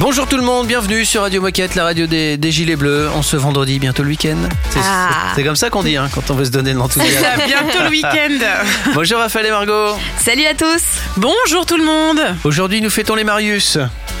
Bonjour tout le monde, bienvenue sur Radio Moquette, la radio des, des Gilets Bleus. En ce vendredi, bientôt le week-end. C'est Ah. c'est comme ça qu'on dit hein, quand on veut se donner de l'enthousiasme. Bientôt le week-end. Bonjour Raphaël et Margot. Salut à tous Bonjour tout le monde. Aujourd'hui, nous fêtons les Marius.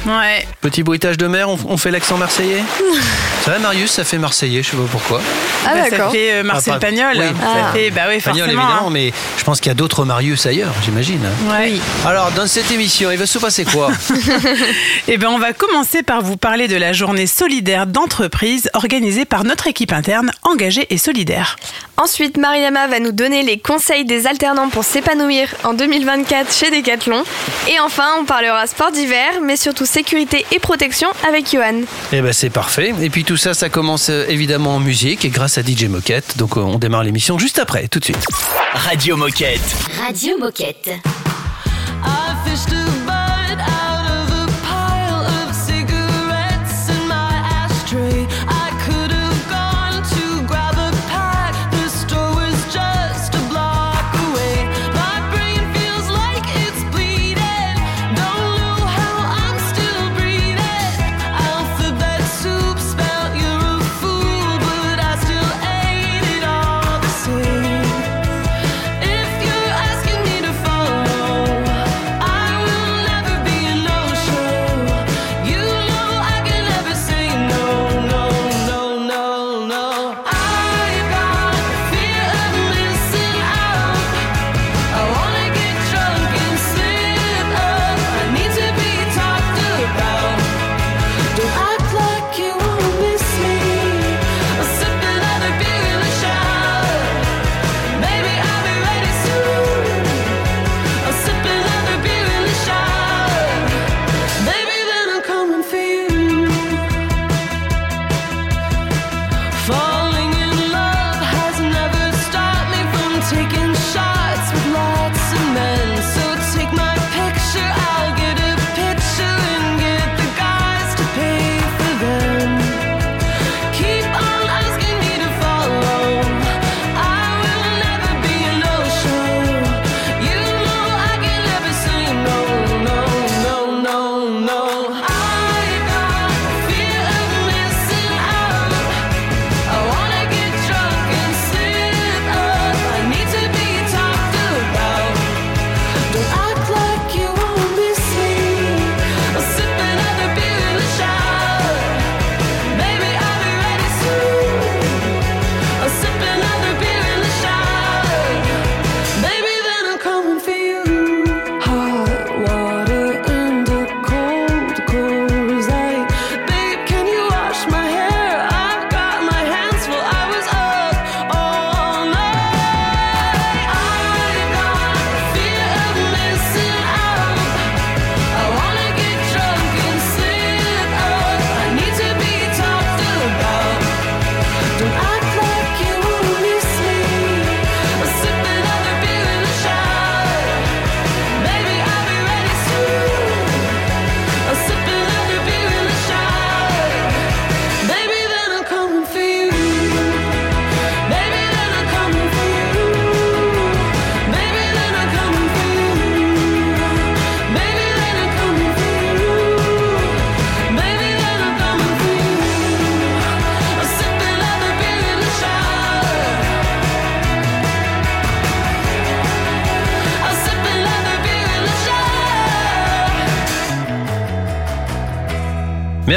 Ouais. Petit bruitage de mer, on, on fait l'accent marseillais? C'est vrai, Marius, ça fait marseillais, je sais pas pourquoi. Ah Bah, ça d'accord. fait euh, Marcel Ah, Pagnol. oui. Ça Ah. fait, bah oui, forcément. évidemment, hein. mais je pense qu'il y a d'autres Marius ailleurs, j'imagine. Ouais. Alors, dans cette émission, il va se passer quoi? Eh ben, on va commencer par vous parler de la journée solidaire d'entreprise organisée par notre équipe interne engagée et solidaire. Ensuite, Mariama va nous donner les conseils des alternants pour s'épanouir en 2024 chez Decathlon. Et enfin, on parlera sport d'hiver, mais surtout sécurité et protection avec Johan. Eh ben c'est parfait. Et puis tout ça, ça commence euh, évidemment en musique et grâce à DJ Moquette. Donc euh, on démarre l'émission juste après, tout de suite. Radio Moquette. Radio Moquette. I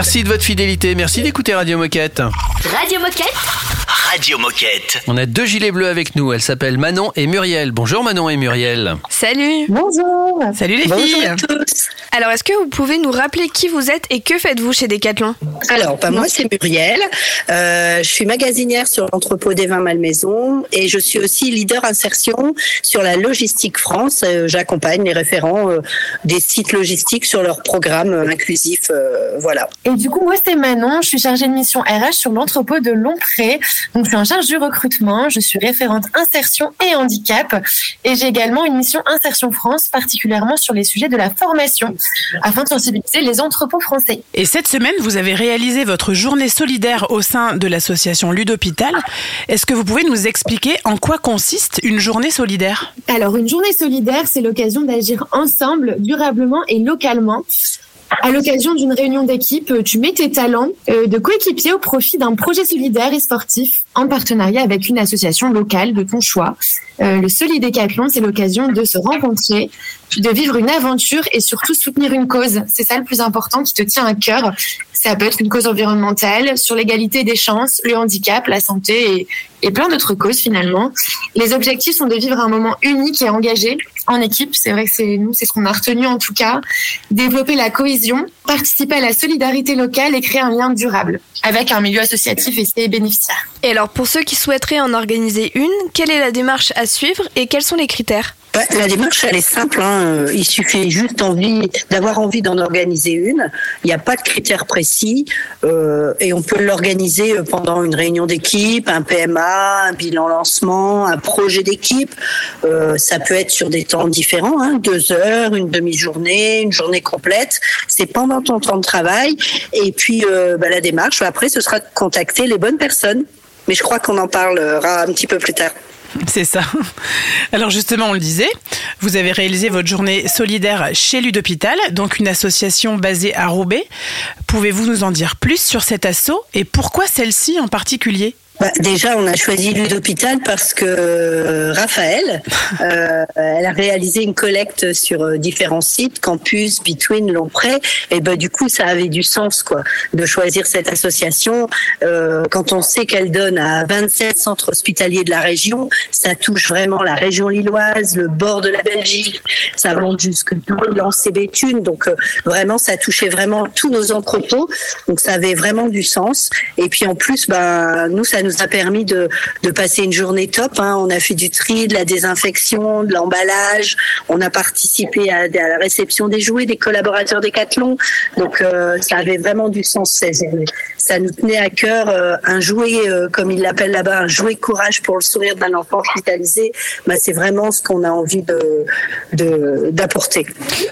Merci de votre fidélité, merci d'écouter Radio Moquette. Radio Moquette. Radio Moquette. On a deux gilets bleus avec nous, elles s'appellent Manon et Muriel. Bonjour Manon et Muriel. Salut Bonjour. Salut les Bonjour filles. à tous. Alors, est-ce que vous pouvez nous rappeler qui vous êtes et que faites-vous chez Decathlon? Alors, bah, moi, c'est Muriel. Euh, je suis magasinière sur l'entrepôt des vins Malmaison et je suis aussi leader insertion sur la logistique France. Euh, J'accompagne les référents euh, des sites logistiques sur leur programme euh, inclusif. euh, voilà. Et du coup, moi, c'est Manon. Je suis chargée de mission RH sur l'entrepôt de Longpré. Donc, Donc, je suis en charge du recrutement, je suis référente insertion et handicap, et j'ai également une mission Insertion France, particulièrement sur les sujets de la formation, afin de sensibiliser les entrepôts français. Et cette semaine, vous avez réalisé votre journée solidaire au sein de l'association Ludhôpital. Est-ce que vous pouvez nous expliquer en quoi consiste une journée solidaire? Alors, une journée solidaire, c'est l'occasion d'agir ensemble, durablement et localement. À l'occasion d'une réunion d'équipe, tu mets tes talents euh, de coéquipier au profit d'un projet solidaire et sportif en partenariat avec une association locale de ton choix. Euh, le Solidécathlon, c'est l'occasion de se rencontrer, de vivre une aventure et surtout soutenir une cause. C'est ça le plus important qui te tient à cœur. Ça peut être une cause environnementale, sur l'égalité des chances, le handicap, la santé et, plein d'autres causes finalement. Les objectifs sont de vivre un moment unique et engagé en équipe. C'est vrai que c'est nous, c'est ce qu'on a retenu en tout cas. Développer la cohésion, participer à la solidarité locale et créer un lien durable avec un milieu associatif et ses bénéficiaires. Et alors, pour ceux qui souhaiteraient en organiser une, quelle est la démarche à suivre et quels sont les critères? La démarche, elle est simple. hein. Euh, Il suffit juste d'avoir envie d'en organiser une. Il n'y a pas de critères précis euh, et on peut l'organiser euh, pendant une réunion d'équipe, un PMA, un bilan lancement, un projet d'équipe. Euh, ça peut être sur des temps différents, hein, deux heures, une demi-journée, une journée complète. C'est pendant ton temps de travail. Et puis euh, bah, la démarche, après, ce sera de contacter les bonnes personnes. Mais je crois qu'on en parlera un petit peu plus tard. C'est ça. Alors justement, on le disait, vous avez réalisé votre journée solidaire chez Ludhôpital, donc une association basée à Roubaix. Pouvez-vous nous en dire plus sur cet assaut et pourquoi celle-ci en particulier? Bah, déjà, on a choisi Ludhôpital parce que euh, Raphaël, euh, elle a réalisé une collecte sur euh, différents sites, Campus, Between, Lompré, et ben du coup, ça avait du sens quoi de choisir cette association. Quand on sait qu'elle donne à 27 centres hospitaliers de la région, ça touche vraiment la région lilloise, le bord de la Belgique, ça monte jusque Lens et Béthune, donc vraiment, ça touchait vraiment tous nos entrepôts, donc ça avait vraiment du sens. Et puis en plus, ben nous, ça nous a permis de, passer une journée top. hein. On a fait du tri, de la désinfection, de l'emballage. On a participé à, la réception des jouets des collaborateurs Decathlon. Donc euh, ça avait vraiment du sens. Ça nous tenait à cœur euh, un jouet, euh, comme ils l'appellent là-bas, un jouet courage pour le sourire d'un enfant hospitalisé. Ben, c'est vraiment ce qu'on a envie d'apporter.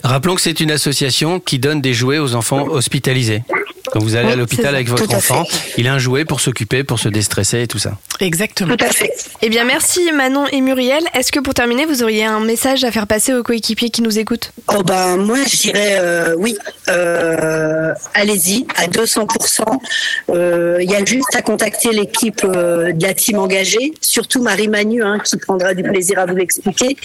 Rappelons que c'est une association qui donne des jouets aux enfants hospitalisés. Quand vous allez à l'hôpital avec votre enfant, fait. il a un jouet pour s'occuper, pour se déstresser et tout ça. Exactement. Tout à fait. Eh bien, merci Manon et Muriel. Est-ce que pour terminer, vous auriez un message à faire passer aux coéquipiers qui nous écoutent? Oh ben moi je dirais euh, oui, euh, allez-y à 200%. Euh, Il y a juste à contacter l'équipe euh, de la team engagée, surtout Marie Manu hein, qui prendra du plaisir à vous l'expliquer.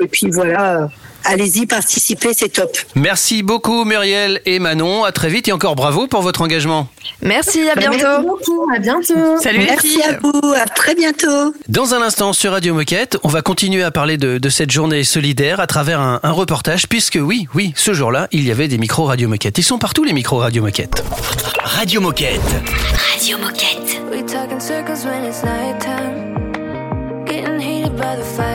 Et puis voilà, euh, allez-y, participez, c'est top. Merci beaucoup Muriel et Manon. À très vite et encore bravo pour votre engagement. Merci, à Merci bientôt. beaucoup, à bientôt. Salut Merci à vous, à très bientôt. Dans un instant sur Radio Moquette, on va continuer à parler de, de cette journée solidaire à travers un, un reportage, puisque oui, oui, ce jour-là, il y avait des micros Radio Moquette. Ils sont partout les micros Radio Moquette. Radio Moquette. Radio Moquette. We talk in circles when it's nighttime. Getting heated by the fireplace.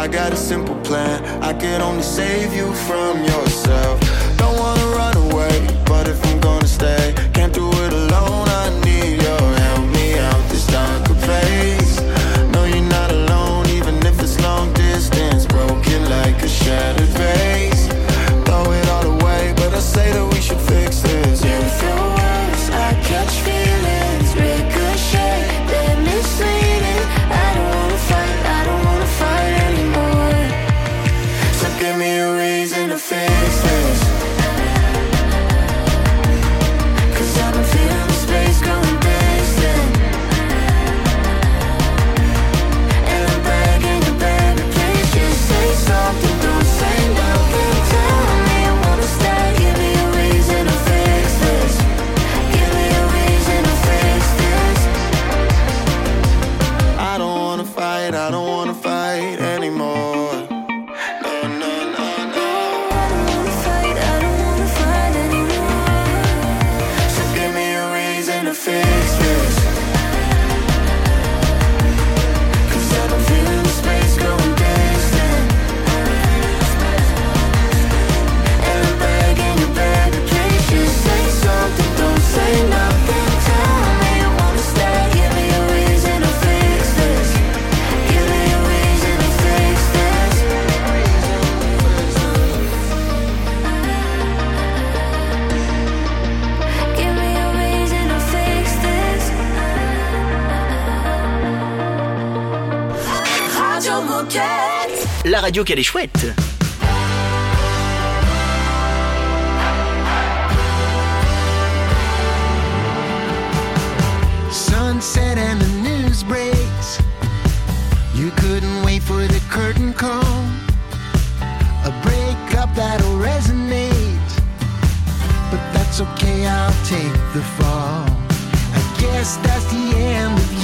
I got a simple plan. I can only save you from yourself. Radio qu'elle est chouette. Sunset and the news breaks. You couldn't wait for the curtain call. A breakup that'll resonate. But that's okay, I'll take the fall. I guess that's the end of you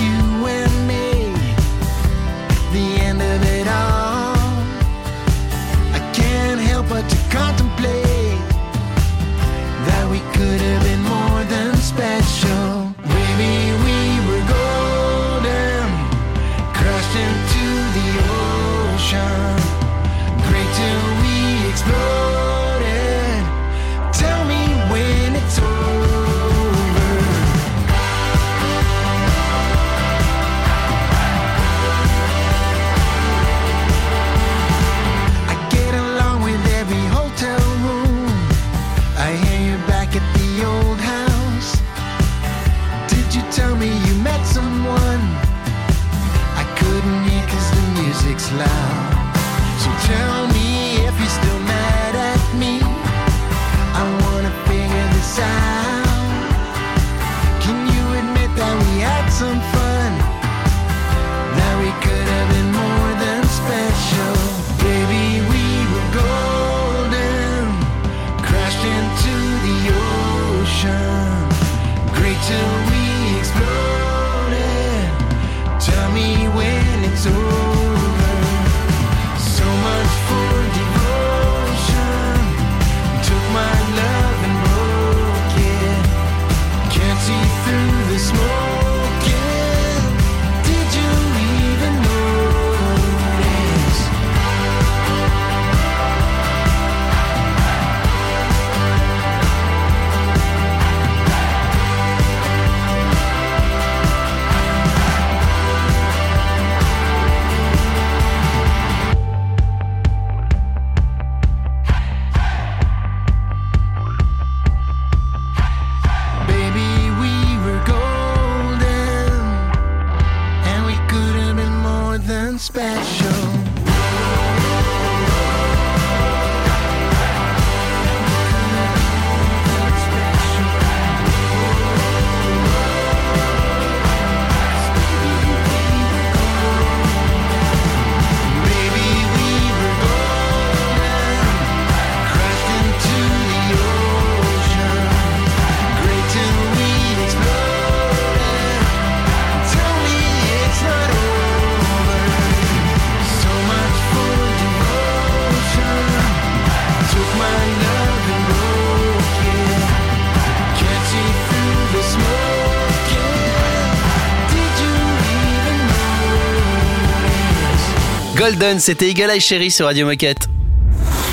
Golden, c'était Eagle Eye Chérie sur Radio Moquette.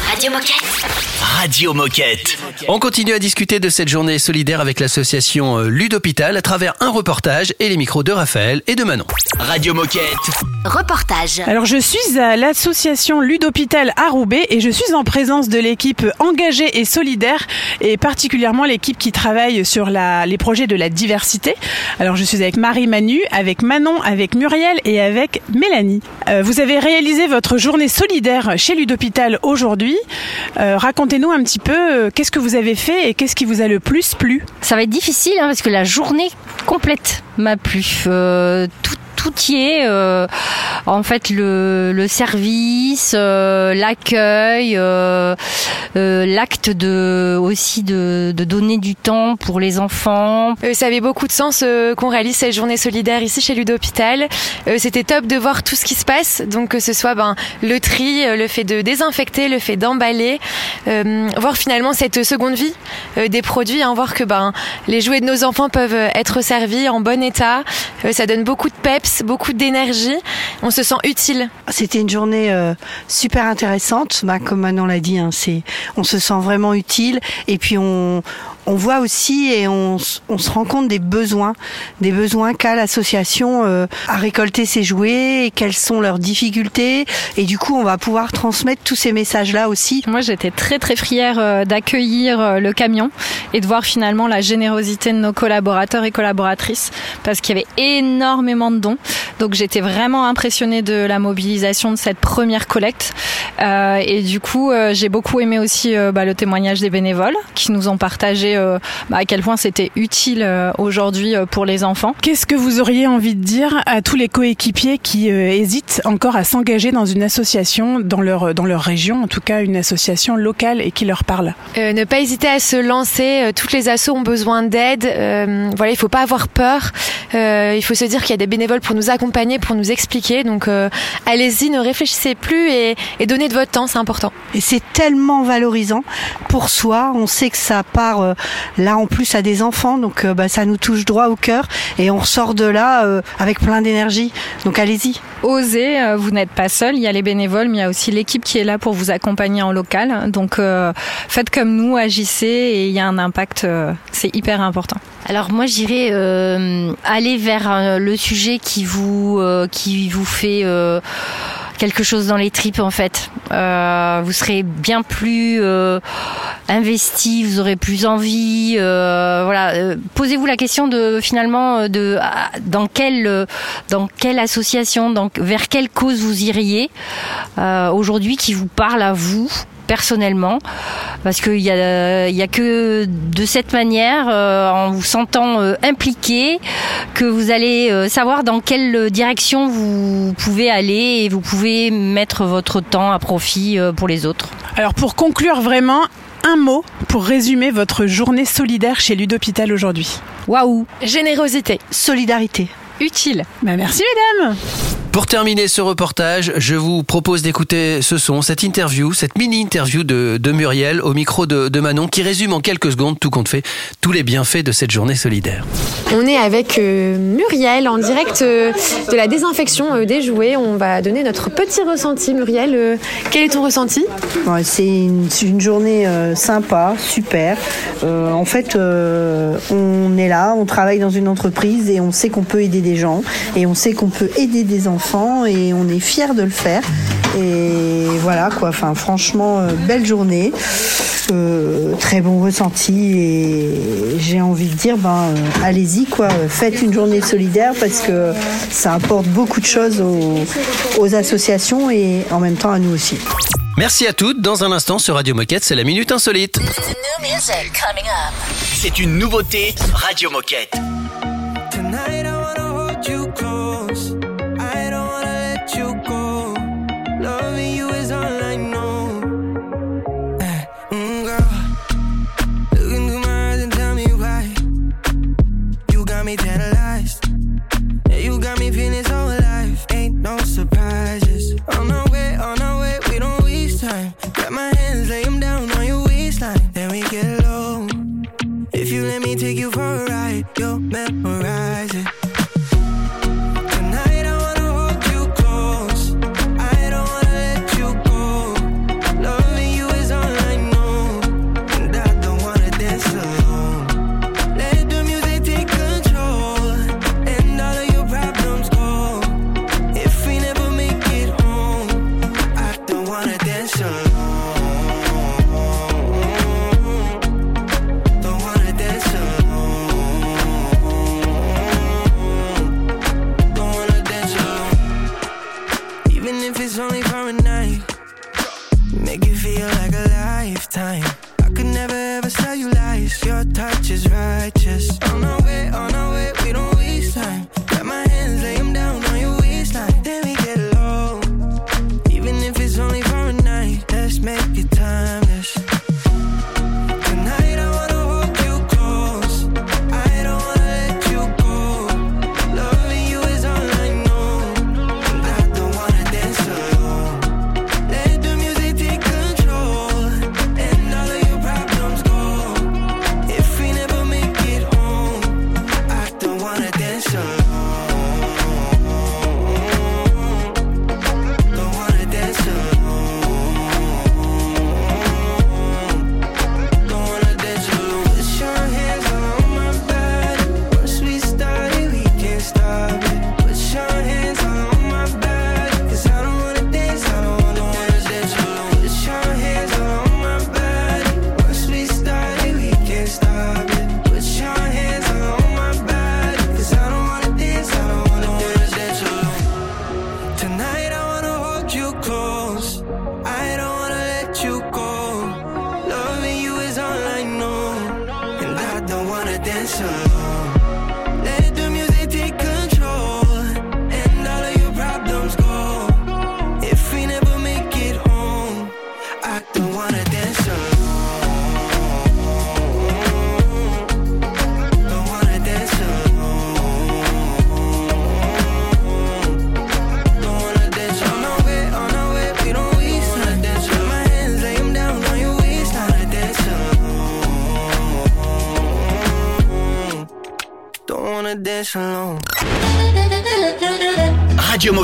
Radio Moquette. Radio Moquette. On continue à discuter de cette journée solidaire avec l'association euh, Ludhôpital à travers un reportage et les micros de Raphaël et de Manon. Radio Moquette. Reportage. Alors je suis à l'association Ludhôpital à Roubaix et je suis en présence de l'équipe engagée et solidaire et particulièrement l'équipe qui travaille sur la, les projets de la diversité. Alors je suis avec Marie Manu, avec Manon, avec Muriel et avec Mélanie. Euh, vous avez réalisé votre journée solidaire chez Ludhôpital aujourd'hui. Euh, Racontez-nous un petit peu euh, qu'est-ce que vous avez fait et qu'est-ce qui vous a le plus plu? Ça va être difficile hein, parce que la journée complète m'a plu. Euh, tout, tout y est. euh, en fait le, le service, euh, l'accueil, euh, euh, l'acte de aussi de, de donner du temps pour les enfants. Euh, ça avait beaucoup de sens euh, qu'on réalise cette journée solidaire ici chez Ludhôpital. Euh, C'était top de voir tout ce qui se passe, donc que ce soit ben, le tri, le fait de désinfecter, le fait d'emballer, voir finalement cette seconde vie des produits, hein, voir que ben, les jouets de nos enfants peuvent être servis en bon état. Ça donne beaucoup de peps, beaucoup d'énergie. On se sent utile. C'était une journée euh, super intéressante. Bah, comme Manon l'a dit, hein, on se sent vraiment utile. Et puis on, on voit aussi et on, on se rend compte des besoins, des besoins qu'a l'association euh, à récolter ces jouets et quelles sont leurs difficultés. Et du coup, on va pouvoir transmettre tous ces messages-là aussi. Moi, j'étais très très fière euh, d'accueillir euh, le camion et de voir finalement la générosité de nos collaborateurs et collaboratrices parce qu'il y avait énormément de dons. Donc j'étais vraiment impressionnée de la mobilisation de cette première collecte. Euh, et du coup, euh, j'ai beaucoup aimé aussi bah, le témoignage des bénévoles qui nous ont partagé euh, bah, à quel point c'était utile euh, aujourd'hui euh, pour les enfants. Qu'est-ce que vous auriez envie de dire à tous les coéquipiers qui euh, hésitent encore à s'engager dans une association dans leur, dans leur région, en tout cas une association locale et qui leur parle? Euh, ne pas hésiter à se lancer. Toutes les assos ont besoin d'aide. Euh, voilà, il faut pas avoir peur. Euh, il faut se dire qu'il y a des bénévoles pour nous accompagner, pour nous expliquer. Donc, euh, allez-y, ne réfléchissez plus et, et donnez de votre temps, c'est important. Et c'est tellement valorisant pour soi. On sait que ça part euh, là en plus à des enfants, donc euh, bah, ça nous touche droit au cœur et on ressort de là euh, avec plein d'énergie. Donc allez-y. Osez, euh, vous n'êtes pas seul. Il y a les bénévoles, mais il y a aussi l'équipe qui est là pour vous accompagner en local. Donc euh, faites comme nous, agissez et il y a un impact. euh, c'est hyper important. Alors moi j'irais euh, aller vers euh, le sujet qui vous euh, qui vous fait euh, quelque chose dans les tripes en fait. Euh, vous serez bien plus euh, investi, vous aurez plus envie. euh, voilà, posez-vous la question de finalement de dans quelle dans quelle association, vers quelle cause vous iriez aujourd'hui qui vous parle à vous personnellement parce qu'il y a il y a que de cette manière euh, en vous sentant euh, impliqué que vous allez euh, savoir dans quelle direction vous pouvez aller et vous pouvez mettre votre temps à profit euh, pour les autres. Alors pour conclure vraiment, un mot pour résumer votre journée solidaire chez Ludhôpital aujourd'hui. Waouh Générosité. Solidarité. Utile. Bah, merci mesdames. Pour terminer ce reportage, je vous propose d'écouter ce son, cette interview, cette mini-interview de, de Muriel au micro de, de Manon qui résume en quelques secondes, tout compte fait, tous les bienfaits de cette journée solidaire. On est avec euh, Muriel en direct euh, de la désinfection euh, des jouets. On va donner notre petit ressenti. Muriel, euh, quel est ton ressenti? Ouais, c'est une, journée euh, sympa, super. Euh, en fait, euh, on est là, on travaille dans une entreprise et on sait qu'on peut aider des gens et on sait qu'on peut aider des enfants et on est fiers de le faire. Et voilà quoi. Enfin, franchement, euh, belle journée, Euh, très bon ressenti et j'ai envie de dire, ben euh, allez-y quoi. Faites une journée solidaire parce que ça apporte beaucoup de choses aux, aux associations et en même temps à nous aussi. Merci à toutes. Dans un instant sur Radio Moquette, c'est la Minute Insolite. C'est une nouveauté Radio Moquette.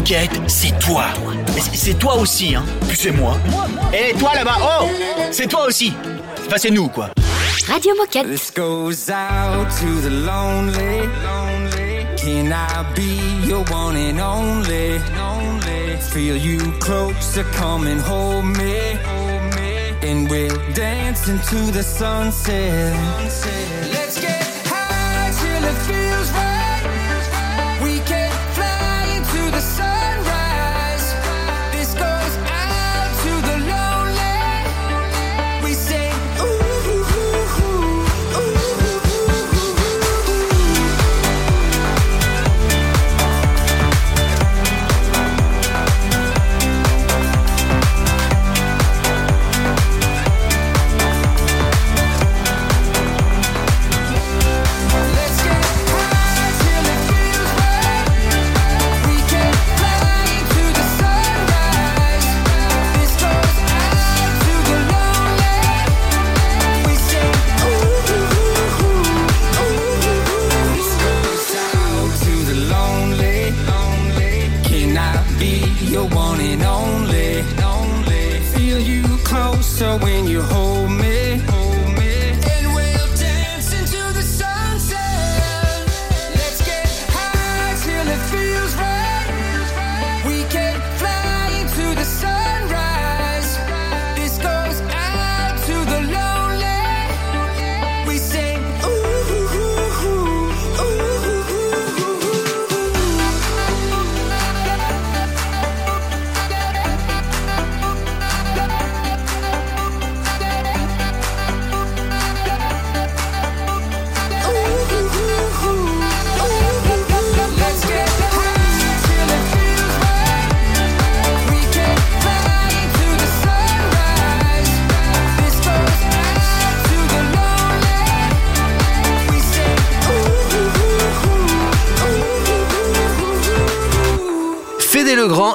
Radio Moquette, c'est toi. C'est toi aussi, hein. Puis c'est moi. Et toi là-bas, oh C'est toi aussi. Enfin, c'est nous, quoi. Radio Moquette. This goes out to the lonely. Can I be your one and only? Feel you closer, come and hold me. And we'll dance into the sunset.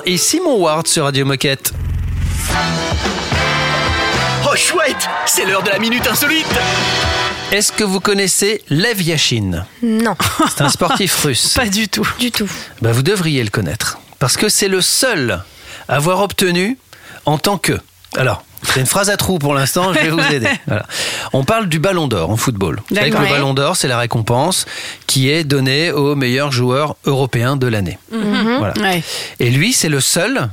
Et Simon Ward sur Radio Moquette. Oh, chouette C'est l'heure de la minute insolite Est-ce que vous connaissez Lev Yashin? Non. C'est un sportif russe. Pas du tout. Du tout. Bah, vous devriez le connaître. Parce que c'est le seul à avoir obtenu en tant que. Alors, c'est une phrase à trous pour l'instant, je vais vous aider. Voilà. On parle du ballon d'or en football. Vous savez que D'accord. le ballon d'or, c'est la récompense qui est donnée aux meilleurs joueurs européens de l'année. Mhm. Voilà. Ouais. Et lui, c'est le seul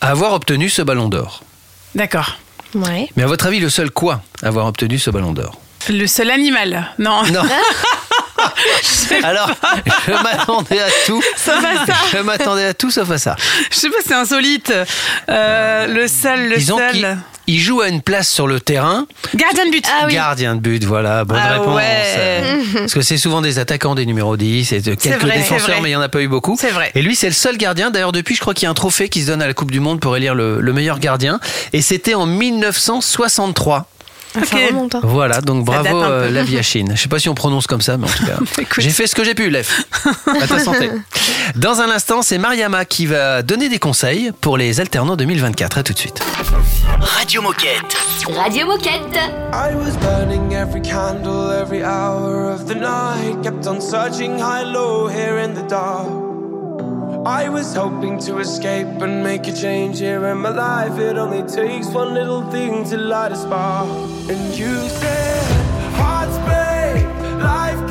à avoir obtenu ce ballon d'or. D'accord. Ouais. Mais à votre avis, le seul quoi à avoir obtenu ce ballon d'or? Le seul animal. Non. Non. Alors, je m'attendais à tout. Ça va, ça. Je m'attendais à tout sauf à ça. Je sais pas, c'est insolite. Euh, le seul, le Disons seul. Il joue à une place sur le terrain. Gardien de but. Ah oui. Gardien de but, voilà, bonne Ah réponse. ouais. Parce que c'est souvent des attaquants, des numéros 10, et de quelques vrai, défenseurs, mais il n'y en a pas eu beaucoup. C'est vrai. Et lui, c'est le seul gardien. D'ailleurs, depuis, je crois qu'il y a un trophée qui se donne à la Coupe du Monde pour élire le, le meilleur gardien. Et c'était en 1963. Ça remonte. hein. Voilà, donc bravo euh, Lav Yashin. Je sais pas si on prononce comme ça, mais en tout cas, j'ai fait ce que j'ai pu, Lev. À ta santé. Dans un instant, c'est Mariama qui va donner des conseils pour les alternants 2024. À tout de suite. Radio Moquette. Radio Moquette. I was burning every candle every hour of the night. Kept on searching high, low, here in the dark. I was hoping to escape and make a change here in my life. It only takes one little thing to light a spark. And you said, Hearts break, life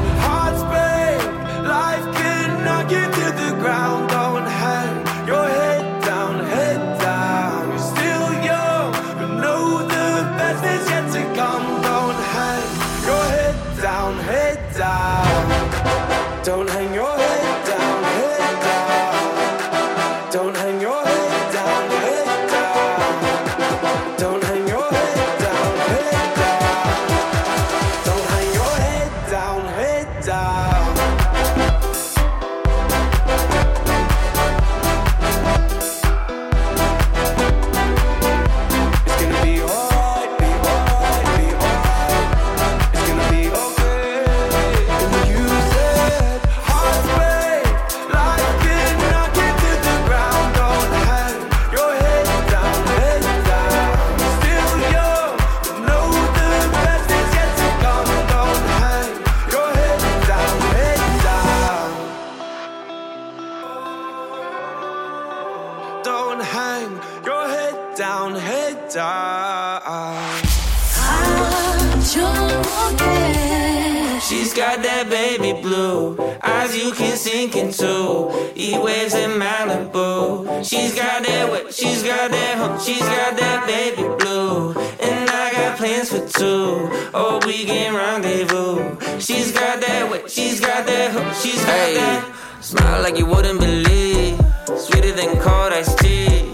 life can knock you to the ground? Blue eyes you can sink into. E waves in Malibu. She's got that wet, she's got that hump, she's got that baby blue. And I got plans for two. Oh, we can rendezvous. She's got that wet, she's got that hump, she's got that. Smile like you wouldn't believe. Sweeter than cold iced tea.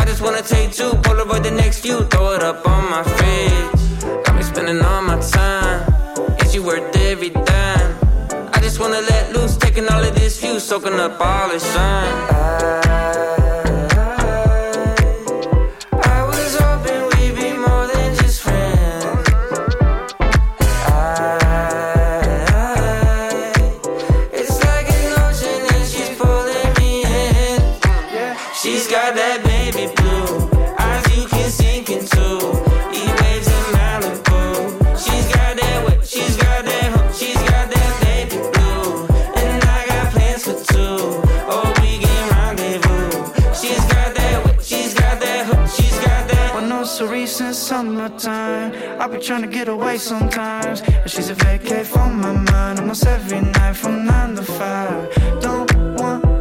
I just wanna take two, Polaroid the next few, throw it up on my fridge. Got me spending all my time. Is you worth every dime? Just wanna let loose, taking all of this view, soaking up all the sun. Trying to get away sometimes. But she's a vacate from my mind almost every night from nine to five. Don't want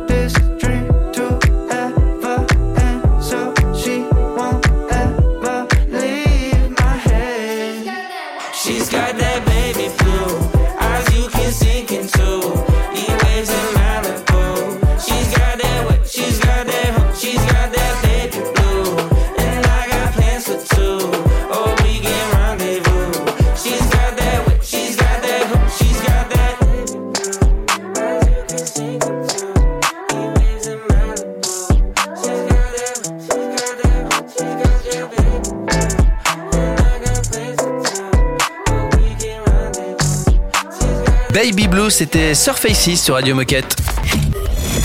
Baby Blue, c'était Surfaces sur Radio Moquette.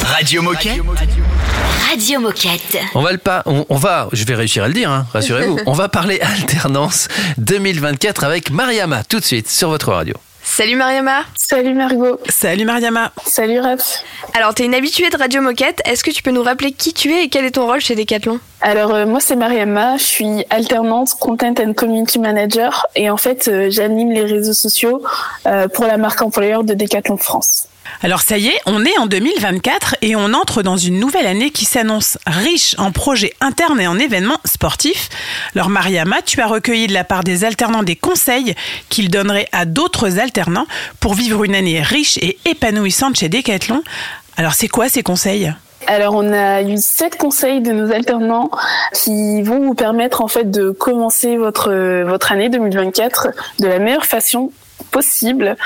Radio Moquette Radio Moquette. On va le pas, on, on va, je vais réussir à le dire, hein, rassurez-vous. on va parler alternance 2024 avec Mariama tout de suite sur votre radio. Salut Mariama. Salut Margot. Salut Mariama. Salut Raph. Alors, t'es une habituée de Radio Moquette. Est-ce que tu peux nous rappeler qui tu es et quel est ton rôle chez Decathlon? Alors euh, moi c'est Mariama, je suis alternante Content and Community Manager et en fait euh, j'anime les réseaux sociaux euh, pour la marque employeur de Decathlon France. Alors ça y est, on est en 2024 et on entre dans une nouvelle année qui s'annonce riche en projets internes et en événements sportifs. Alors Mariama, tu as recueilli de la part des alternants des conseils qu'ils donneraient à d'autres alternants pour vivre une année riche et épanouissante chez Decathlon. Alors c'est quoi ces conseils? Alors on a eu sept conseils de nos alternants qui vont vous permettre en fait de commencer votre votre année 2024 de la meilleure façon possible.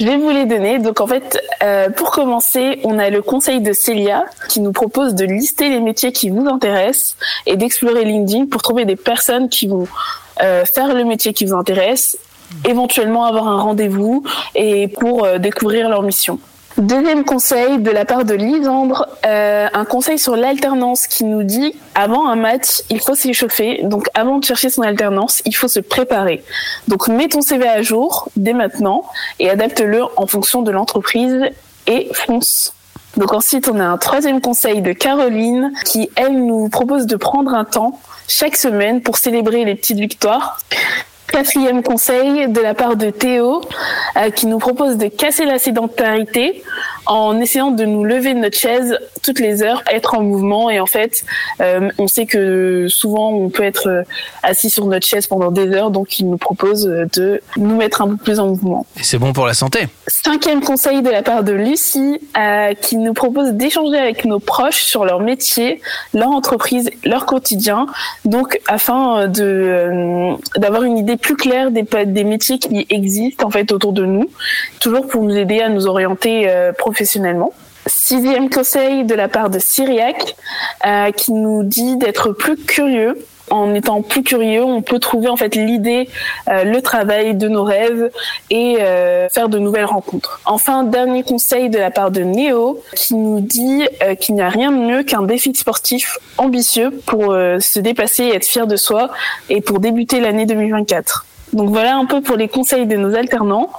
Je vais vous les donner. Donc en fait, euh, pour commencer, on a le conseil de Célia qui nous propose de lister les métiers qui vous intéressent et d'explorer LinkedIn pour trouver des personnes qui vont euh, faire le métier qui vous intéresse, éventuellement avoir un rendez-vous et pour euh, découvrir leur mission. Deuxième conseil de la part de Lisandre, euh, un conseil sur l'alternance qui nous dit avant un match, il faut s'échauffer. Donc avant de chercher son alternance, il faut se préparer. Donc mets ton CV à jour dès maintenant et adapte-le en fonction de l'entreprise et fonce. Donc ensuite, on a un troisième conseil de Caroline qui, elle, nous propose de prendre un temps chaque semaine pour célébrer les petites victoires. Quatrième conseil de la part de Théo euh, qui nous propose de casser la sédentarité en essayant de nous lever de notre chaise toutes les heures, être en mouvement et en fait euh, on sait que souvent on peut être euh, assis sur notre chaise pendant des heures donc il nous propose euh, de nous mettre un peu plus en mouvement. Et c'est bon pour la santé. Cinquième conseil de la part de Lucie, euh, qui nous propose d'échanger avec nos proches sur leur métier, leur entreprise, leur quotidien, donc afin de euh, d'avoir une idée plus claire des, des métiers qui existent en fait autour de nous, toujours pour nous aider à nous orienter euh, professionnellement. Sixième conseil de la part de Syriac, euh, qui nous dit d'être plus curieux. En étant plus curieux, on peut trouver en fait l'idée, euh, le travail de nos rêves et euh, faire de nouvelles rencontres. Enfin, dernier conseil de la part de Néo, qui nous dit euh, qu'il n'y a rien de mieux qu'un défi sportif ambitieux pour se dépasser et être fier de soi et pour débuter l'année 2024. Donc voilà un peu pour les conseils de nos alternants.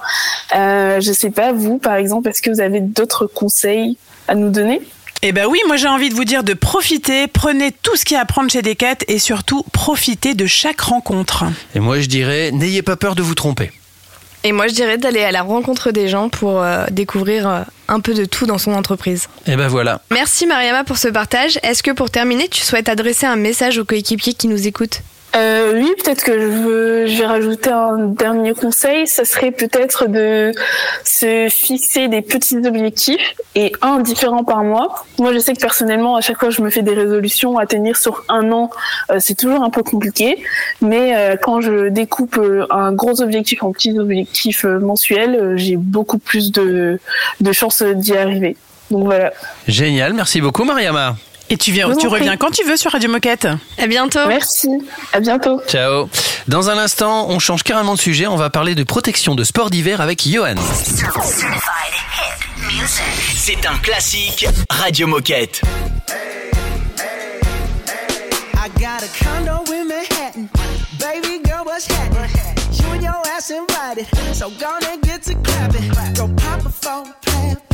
Euh, je sais pas vous, par exemple, est-ce que vous avez d'autres conseils à nous donner? Eh ben oui, moi j'ai envie de vous dire de profiter, prenez tout ce qu'il y a à prendre chez Decat et surtout profitez de chaque rencontre. Et moi, je dirais, n'ayez pas peur de vous tromper. Et moi, je dirais d'aller à la rencontre des gens pour euh, découvrir euh, un peu de tout dans son entreprise. Et ben voilà. Merci Mariama pour ce partage. Est-ce que pour terminer, tu souhaites adresser un message aux coéquipiers qui nous écoutent? Euh, oui, peut-être que je, veux, je vais rajouter un dernier conseil. Ça serait peut-être de se fixer des petits objectifs et un différent par mois. Moi, je sais que personnellement, à chaque fois, je me fais des résolutions à tenir sur un an. euh, c'est toujours un peu compliqué. Mais euh, quand je découpe euh, un gros objectif en petits objectifs mensuels, j'ai beaucoup plus de, de chances d'y arriver. Donc voilà. Génial, merci beaucoup, Mariama. Et tu, viens, tu en reviens quand tu veux sur Radio Moquette. À bientôt. Merci. À bientôt. Ciao. Dans un instant, on change carrément de sujet. On va parler de protection de sport d'hiver avec Johan. C'est un classique Radio Moquette. I got a condo in Manhattan. Baby girl, what's happening? You and your ass invited. So gonna get to clapping. Go pop it for a plan.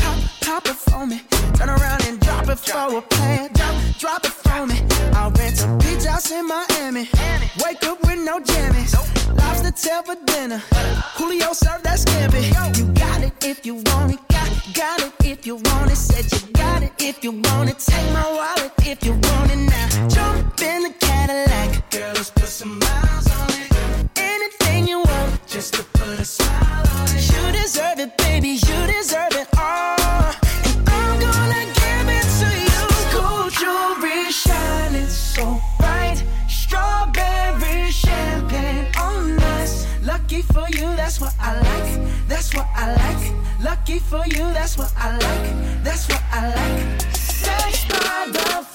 Pop, it for me. Turn around and drop it for a plan. Drop, drop it for me. I'll rent a beach house in Miami. Wake up with no jammies. Lobster tail for dinner. Julio served that scampi. You got it if you want it. Got, got it if you want it. Said you got it if you want it. Take my wallet if you want it now. Jump in the Cadillac. Girl, let's put some miles on it. Anything you want, just to put a smile on it. You deserve it, baby. You deserve it all. And I'm gonna give it to you. Gold jewelry shining so bright. Strawberry champagne on us. Lucky for you, that's what I like. That's what I like. Lucky for you, that's what I like. That's what I like. Sex by the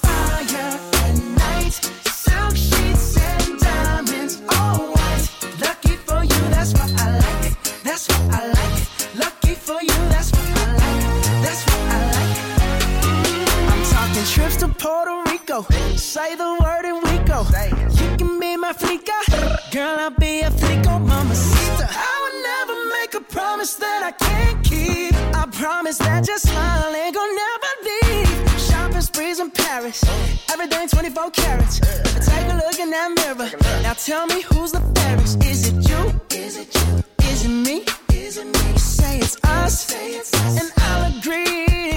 That's what I like. Lucky for you, that's what I like. That's what I like. I'm talking trips to Puerto Rico. Say the word and we go. You can be my flica. Girl, I'll be a flico, mamacita. I would never make a promise that I can't keep. I promise that your smile ain't gonna never sprees in Paris. Everything 24 carats. Take a look in that mirror. Now tell me who's the fairest. Is it you? Is it you? Is it me? Is it me? Say it's us. And I'll agree,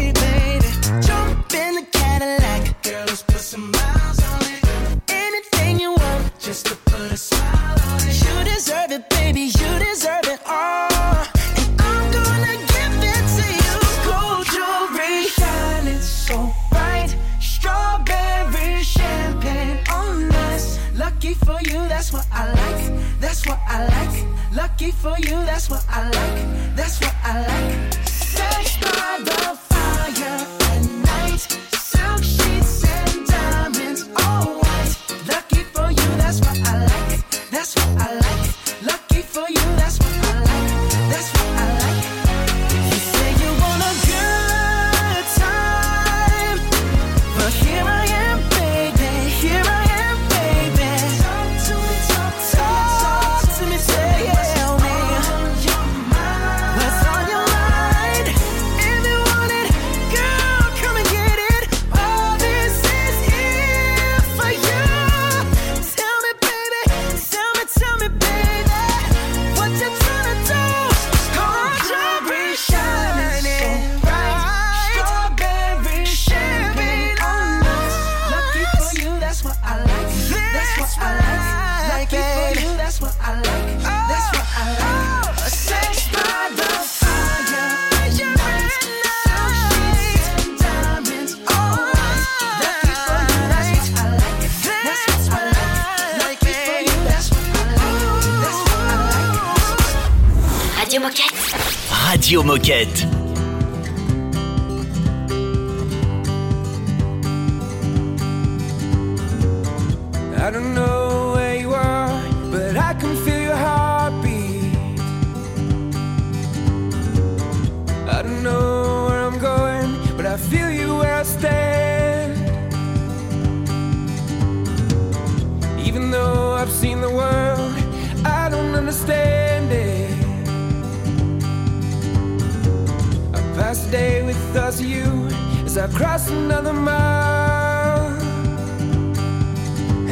of you as I cross another mile.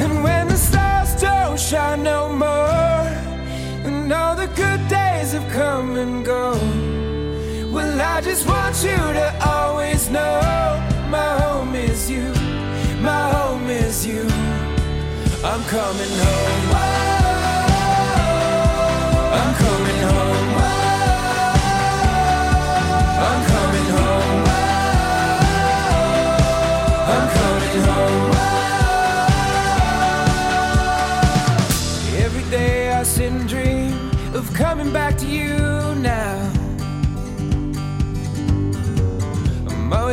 And when the stars don't shine no more, and all the good days have come and gone, well, I just want you to always know my home is you, my home is you. I'm coming home.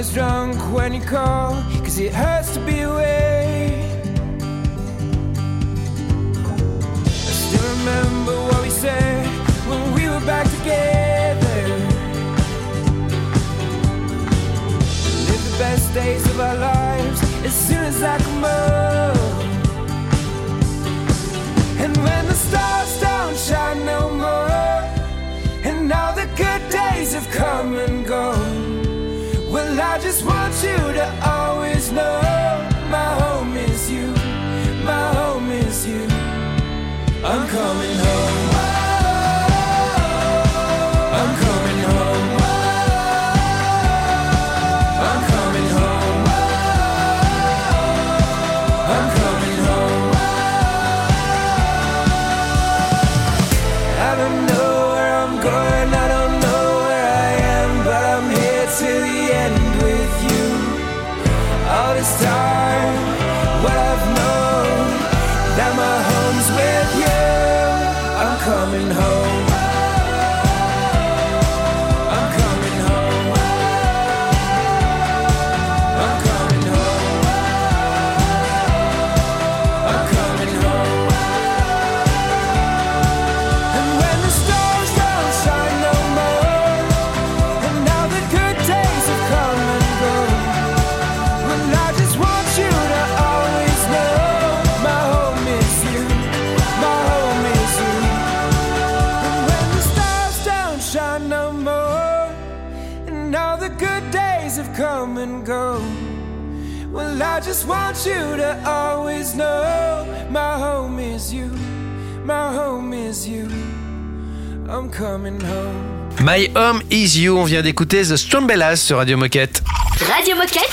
Always drunk when you call, cause it hurts to be away. I still remember what we said when we were back together. Live the best days of our lives as soon as I come home. And when the stars don't shine no more, and all the good days have come and gone, I just want you to always know my home is you, my home is you. I'm coming home. You to always know my home is you, my home is you. I'm coming home. My Home Is You, on vient d'écouter The Strombellas sur Radio Moquette. Radio Moquette.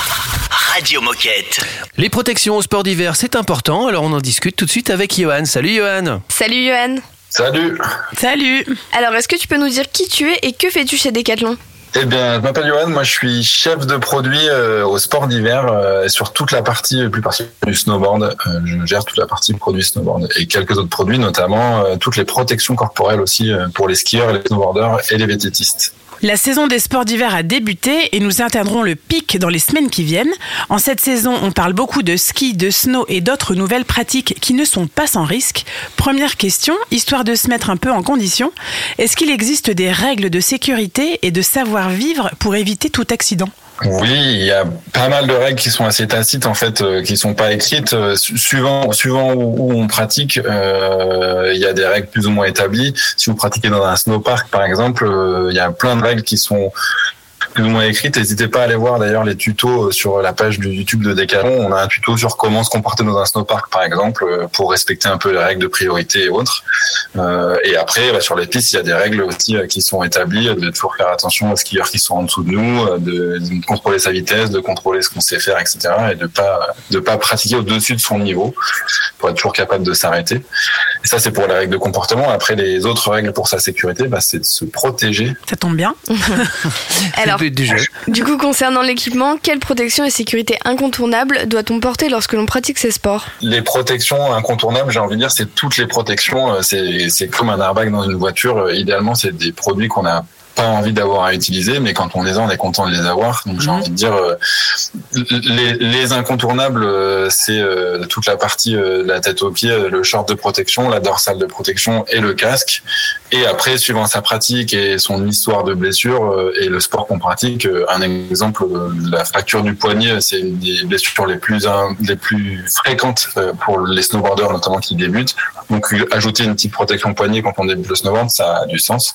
Radio Moquette. Les protections au sport d'hiver, c'est important, alors on en discute tout de suite avec Johan. Salut Johan Salut Johan. Salut Salut Alors, est-ce que tu peux nous dire qui tu es et que fais-tu chez Decathlon? Eh bien, je m'appelle Johan, moi je suis chef de produit euh, au sport d'hiver euh, et sur toute la partie, euh, plus particulièrement du snowboard. Euh, je gère toute la partie produits snowboard et quelques autres produits, notamment toutes les protections corporelles aussi pour les skieurs, les snowboarders et les vététistes. La saison des sports d'hiver a débuté et nous atteindrons le pic dans les semaines qui viennent. En cette saison, on parle beaucoup de ski, de snow et d'autres nouvelles pratiques qui ne sont pas sans risque. Première question, histoire de se mettre un peu en condition, est-ce qu'il existe des règles de sécurité et de savoir-vivre pour éviter tout accident? Oui, il y a pas mal de règles qui sont assez tacites en fait, euh, qui sont pas écrites. Euh, su- suivant suivant où, où on pratique, euh, il y a des règles plus ou moins établies. Si vous pratiquez dans un snowpark par exemple, euh, il y a plein de règles qui sont plus ou moins écrites. N'hésitez pas à aller voir d'ailleurs les tutos sur la page du YouTube de Decathlon. On a un tuto sur comment se comporter dans un snowpark par exemple euh, pour respecter un peu les règles de priorité et autres. Euh, et après, bah, sur les pistes, il y a des règles aussi euh, qui sont établies, de toujours faire attention aux skieurs qui sont en dessous de nous, euh, de, de contrôler sa vitesse, de contrôler ce qu'on sait faire, etc. Et de pas de pas pratiquer au-dessus de son niveau pour être toujours capable de s'arrêter. Et ça, c'est pour les règles de comportement. Après, les autres règles pour sa sécurité, bah, c'est de se protéger. Ça tombe bien. Alors, du jeu. Du coup, concernant l'équipement, quelle protection et sécurité incontournable doit-on porter lorsque l'on pratique ces sports? Les protections incontournables, j'ai envie de dire, c'est toutes les protections. Euh, C'est c'est comme un airbag dans une voiture. Euh, Idéalement, c'est des produits qu'on a pas envie d'avoir à utiliser, mais quand on les a, on est content de les avoir. Donc j'ai envie de dire, euh, les, les incontournables, euh, c'est euh, toute la partie la tête aux pieds, le short de protection, la dorsale de protection et le casque. Et après, suivant sa pratique et son histoire de blessure et le sport qu'on pratique, un exemple, la fracture du poignet, c'est une des blessures les plus un- les plus fréquentes pour les snowboarders notamment qui débutent. Donc ajouter une petite protection poignet quand on débute le snowboard, ça a du sens.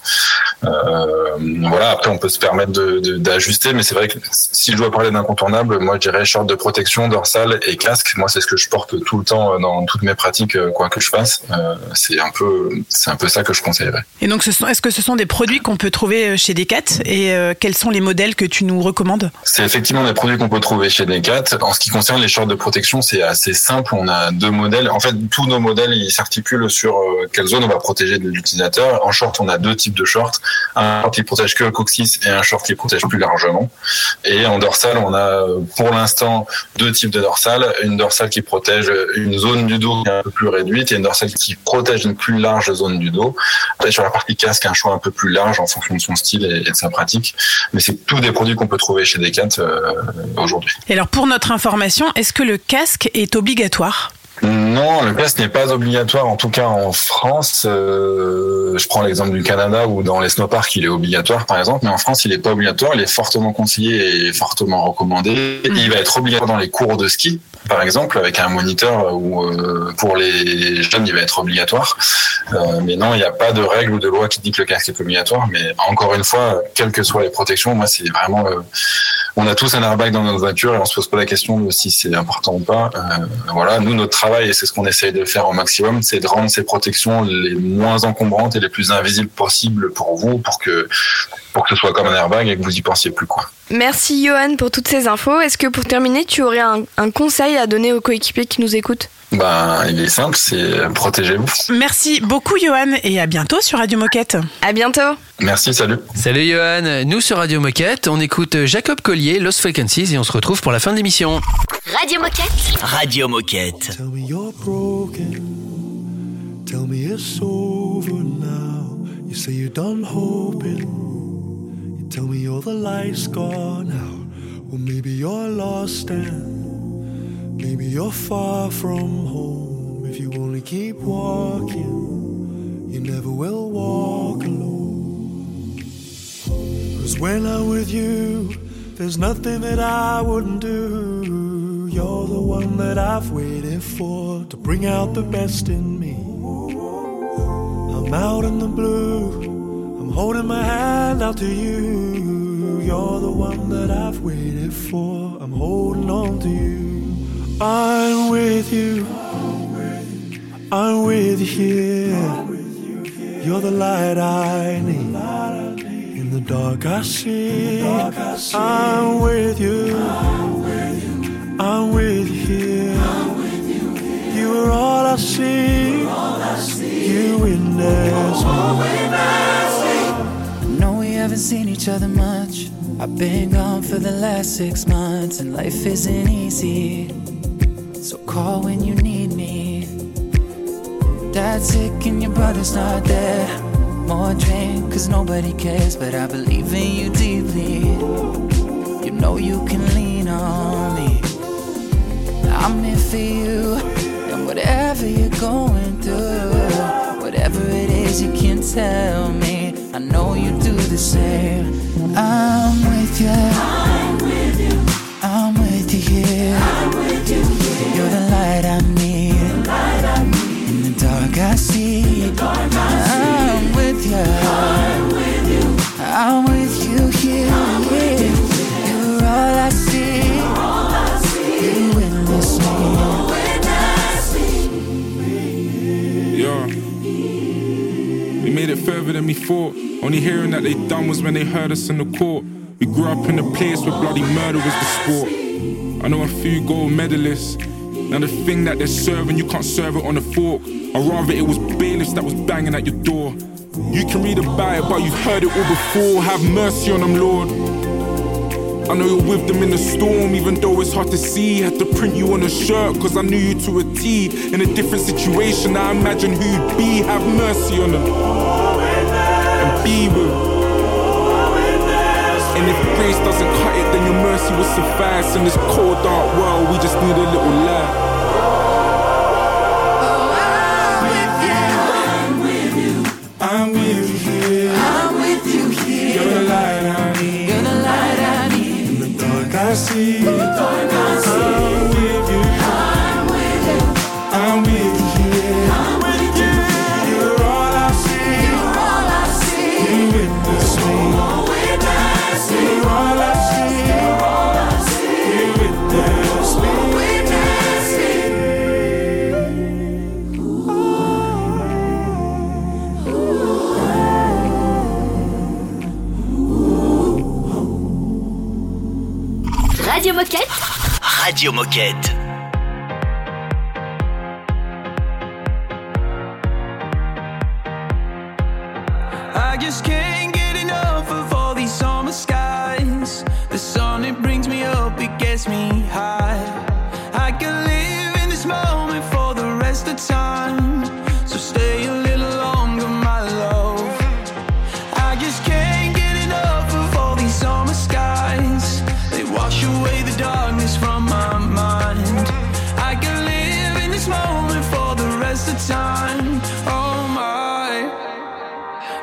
Euh, voilà. Après, on peut se permettre de- de- d'ajuster, mais c'est vrai que si je dois parler d'incontournable, moi je dirais short de protection, dorsale et casque. Moi, c'est ce que je porte tout le temps euh, dans toutes mes pratiques, euh, quoi que je fasse. Euh, c'est un peu, c'est un peu ça que je conseillerais. Et donc, est-ce que ce sont des produits qu'on peut trouver euh, chez Decat? Et euh, quels sont les modèles que tu nous recommandes? C'est effectivement des produits qu'on peut trouver chez Decat. En ce qui concerne les shorts de protection, c'est assez simple. On a deux modèles. En fait, tous nos modèles, ils s'articulent sur euh, quelle zone on va protéger de l'utilisateur. En short, on a deux types de shorts. Un short protège que le coccyx et un short qui protège plus largement. Et en dorsale, on a euh, pour l'instant deux types de dorsale. Une dorsale qui protège une zone du dos qui est un peu plus réduite et une dorsale qui protège une plus large zone du dos. Sur la partie casque, un choix un peu plus large en fonction de son style et, et de sa pratique. Mais c'est tous des produits qu'on peut trouver chez Decat euh, aujourd'hui. Et alors, pour notre information, est-ce que le casque est obligatoire? Non, le casque n'est pas obligatoire, en tout cas en France. euh, je prends l'exemple du Canada où dans les snowparks il est obligatoire par exemple, mais en France il n'est pas obligatoire, il est fortement conseillé et fortement recommandé. Il va être obligatoire dans les cours de ski, par exemple, avec un moniteur ou euh, pour les jeunes il va être obligatoire. Euh, mais non, il n'y a pas de règle ou de loi qui dit que le casque est obligatoire. Mais encore une fois, quelles que soient les protections, moi c'est vraiment on a tous un airbag dans notre voiture et on se pose pas la question de si c'est important ou pas. Euh, voilà, nous notre et c'est ce qu'on essaye de faire au maximum, c'est de rendre ces protections les moins encombrantes et les plus invisibles possibles pour vous, pour que pour que ce soit comme un airbag et que vous y pensiez plus quoi. Merci Johan pour toutes ces infos. Est-ce que pour terminer, tu aurais un, un conseil à donner aux coéquipiers qui nous écoutent? Ben il est simple, c'est protégez-vous. Merci beaucoup, Johan, et à bientôt sur Radio Moquette. À bientôt. Merci, salut. Salut Johan, nous sur Radio Moquette, on écoute Jacob Collier, Lost Frequencies et on se retrouve pour la fin de l'émission. Radio Moquette. Radio Moquette. Tell me you're broken. Tell me it's over now. You say you're done hoping. Tell me all the light's gone out. Well, maybe you're lost and maybe you're far from home. If you only keep walking, you never will walk alone. Cause when I'm with you, there's nothing that I wouldn't do. You're the one that I've waited for to bring out the best in me. I'm out in the blue, holding my hand out to you. You're the one that I've waited for, I'm holding on to you. I'm with you, I'm with you here. You're the light I need. In the dark I see. I'm with you. I'm with you here. You are all I see. You witness haven't seen each other much. I've been gone for the last six months, and life isn't easy. So call when you need me. Dad's sick and your brother's not there. More drink, cause nobody cares, but I believe in you deeply. You know you can lean on me. I'm here for you, and whatever you're going through, whatever it is you can tell me, I know you do the same. I'm with you. I'm with you. I'm with you here. I'm with you here. You're the light I need. The light I need. In the dark I see. The dark I see. I'm with you. I'm with you. I'm with you than we thought. Only hearing that they done was when they heard us in the court. We grew up in a place where bloody murder was the sport. I know a few gold medalists. Now the thing that they're serving, you can't serve it on a fork. Or rather, it was bailiffs that was banging at your door. You can read about it, but you've heard it all before. Have mercy on them, Lord. I know you're with them in the storm, even though it's hard to see. Had to print you on a shirt, cause I knew you to a T. In a different situation, I imagine who you'd be. Have mercy on them. With. And if grace doesn't cut it, then your mercy will suffice. In this cold, dark world, we just need a little light. Radio Moquette.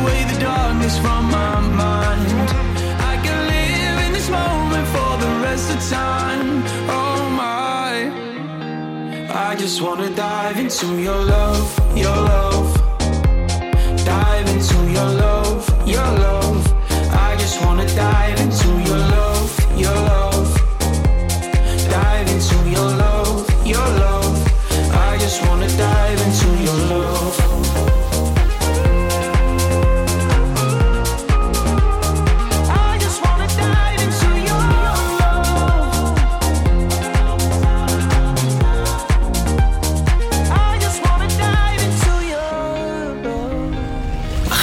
Away the darkness from my mind. I can live in this moment for the rest of time. Oh my. I just wanna dive into your love, your love. Dive into your love, your love. I just wanna dive into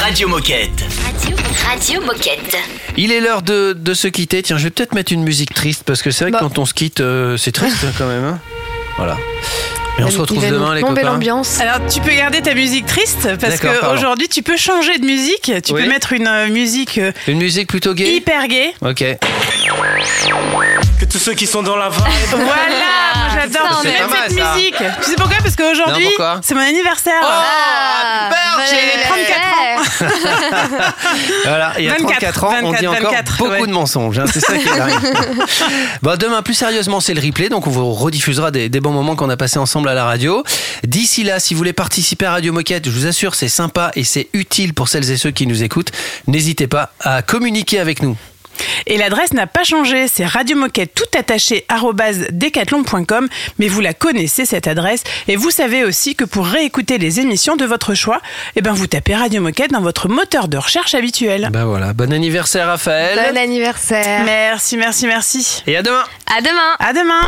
Radio Moquette. Radio, Radio Moquette. Il est l'heure de, de se quitter. Tiens, je vais peut-être mettre une musique triste parce que c'est vrai que quand on se quitte, euh, c'est triste hein, quand même. hein. Voilà. Et on se retrouve demain, les copains. Alors, tu peux garder ta musique triste parce qu'aujourd'hui, tu peux changer de musique. Tu Oui. peux mettre une euh, musique euh, Une musique plutôt gay hyper gay. Ok. Que tous ceux qui sont dans la vibe. Voilà, moi j'adore ça, on mettre cette ça. musique. Tu sais pourquoi? Parce qu'aujourd'hui, c'est mon anniversaire. Oh, J'ai 34 ans. Voilà, il y a 24, 34 ans, on dit 24, encore 24, beaucoup ouais. de mensonges. hein, c'est ça qui arrive. bon, demain, plus sérieusement, c'est le replay, donc on vous rediffusera des, des bons moments qu'on a passés ensemble à la radio. D'ici là, si vous voulez participer à Radio Moquette, je vous assure, c'est sympa et c'est utile pour celles et ceux qui nous écoutent. N'hésitez pas à communiquer avec nous. Et l'adresse n'a pas changé, c'est radiomoquette tout attaché decathlon.com, mais vous la connaissez cette adresse et vous savez aussi que pour réécouter les émissions de votre choix, eh ben vous tapez Radio Moquette dans votre moteur de recherche habituel. Ben voilà, bon anniversaire Raphaël. Bon anniversaire. Merci, merci, merci. Et à demain. À demain. À demain.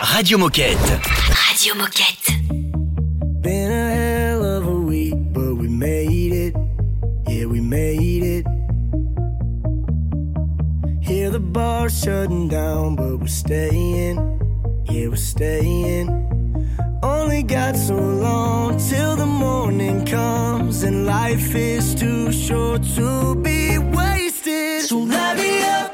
Radio Moquette. Radio Moquette. Been a hell of a week, but we made it. Yeah, we bar shutting down, but we're staying. Yeah, we're staying. Only got so long till the morning comes, and life is too short to be wasted. So light me up,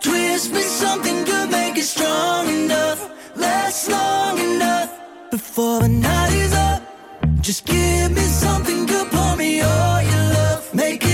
twist me something good, make it strong enough, last long enough before the night is up. Just give me something good, pour me all your love, make it.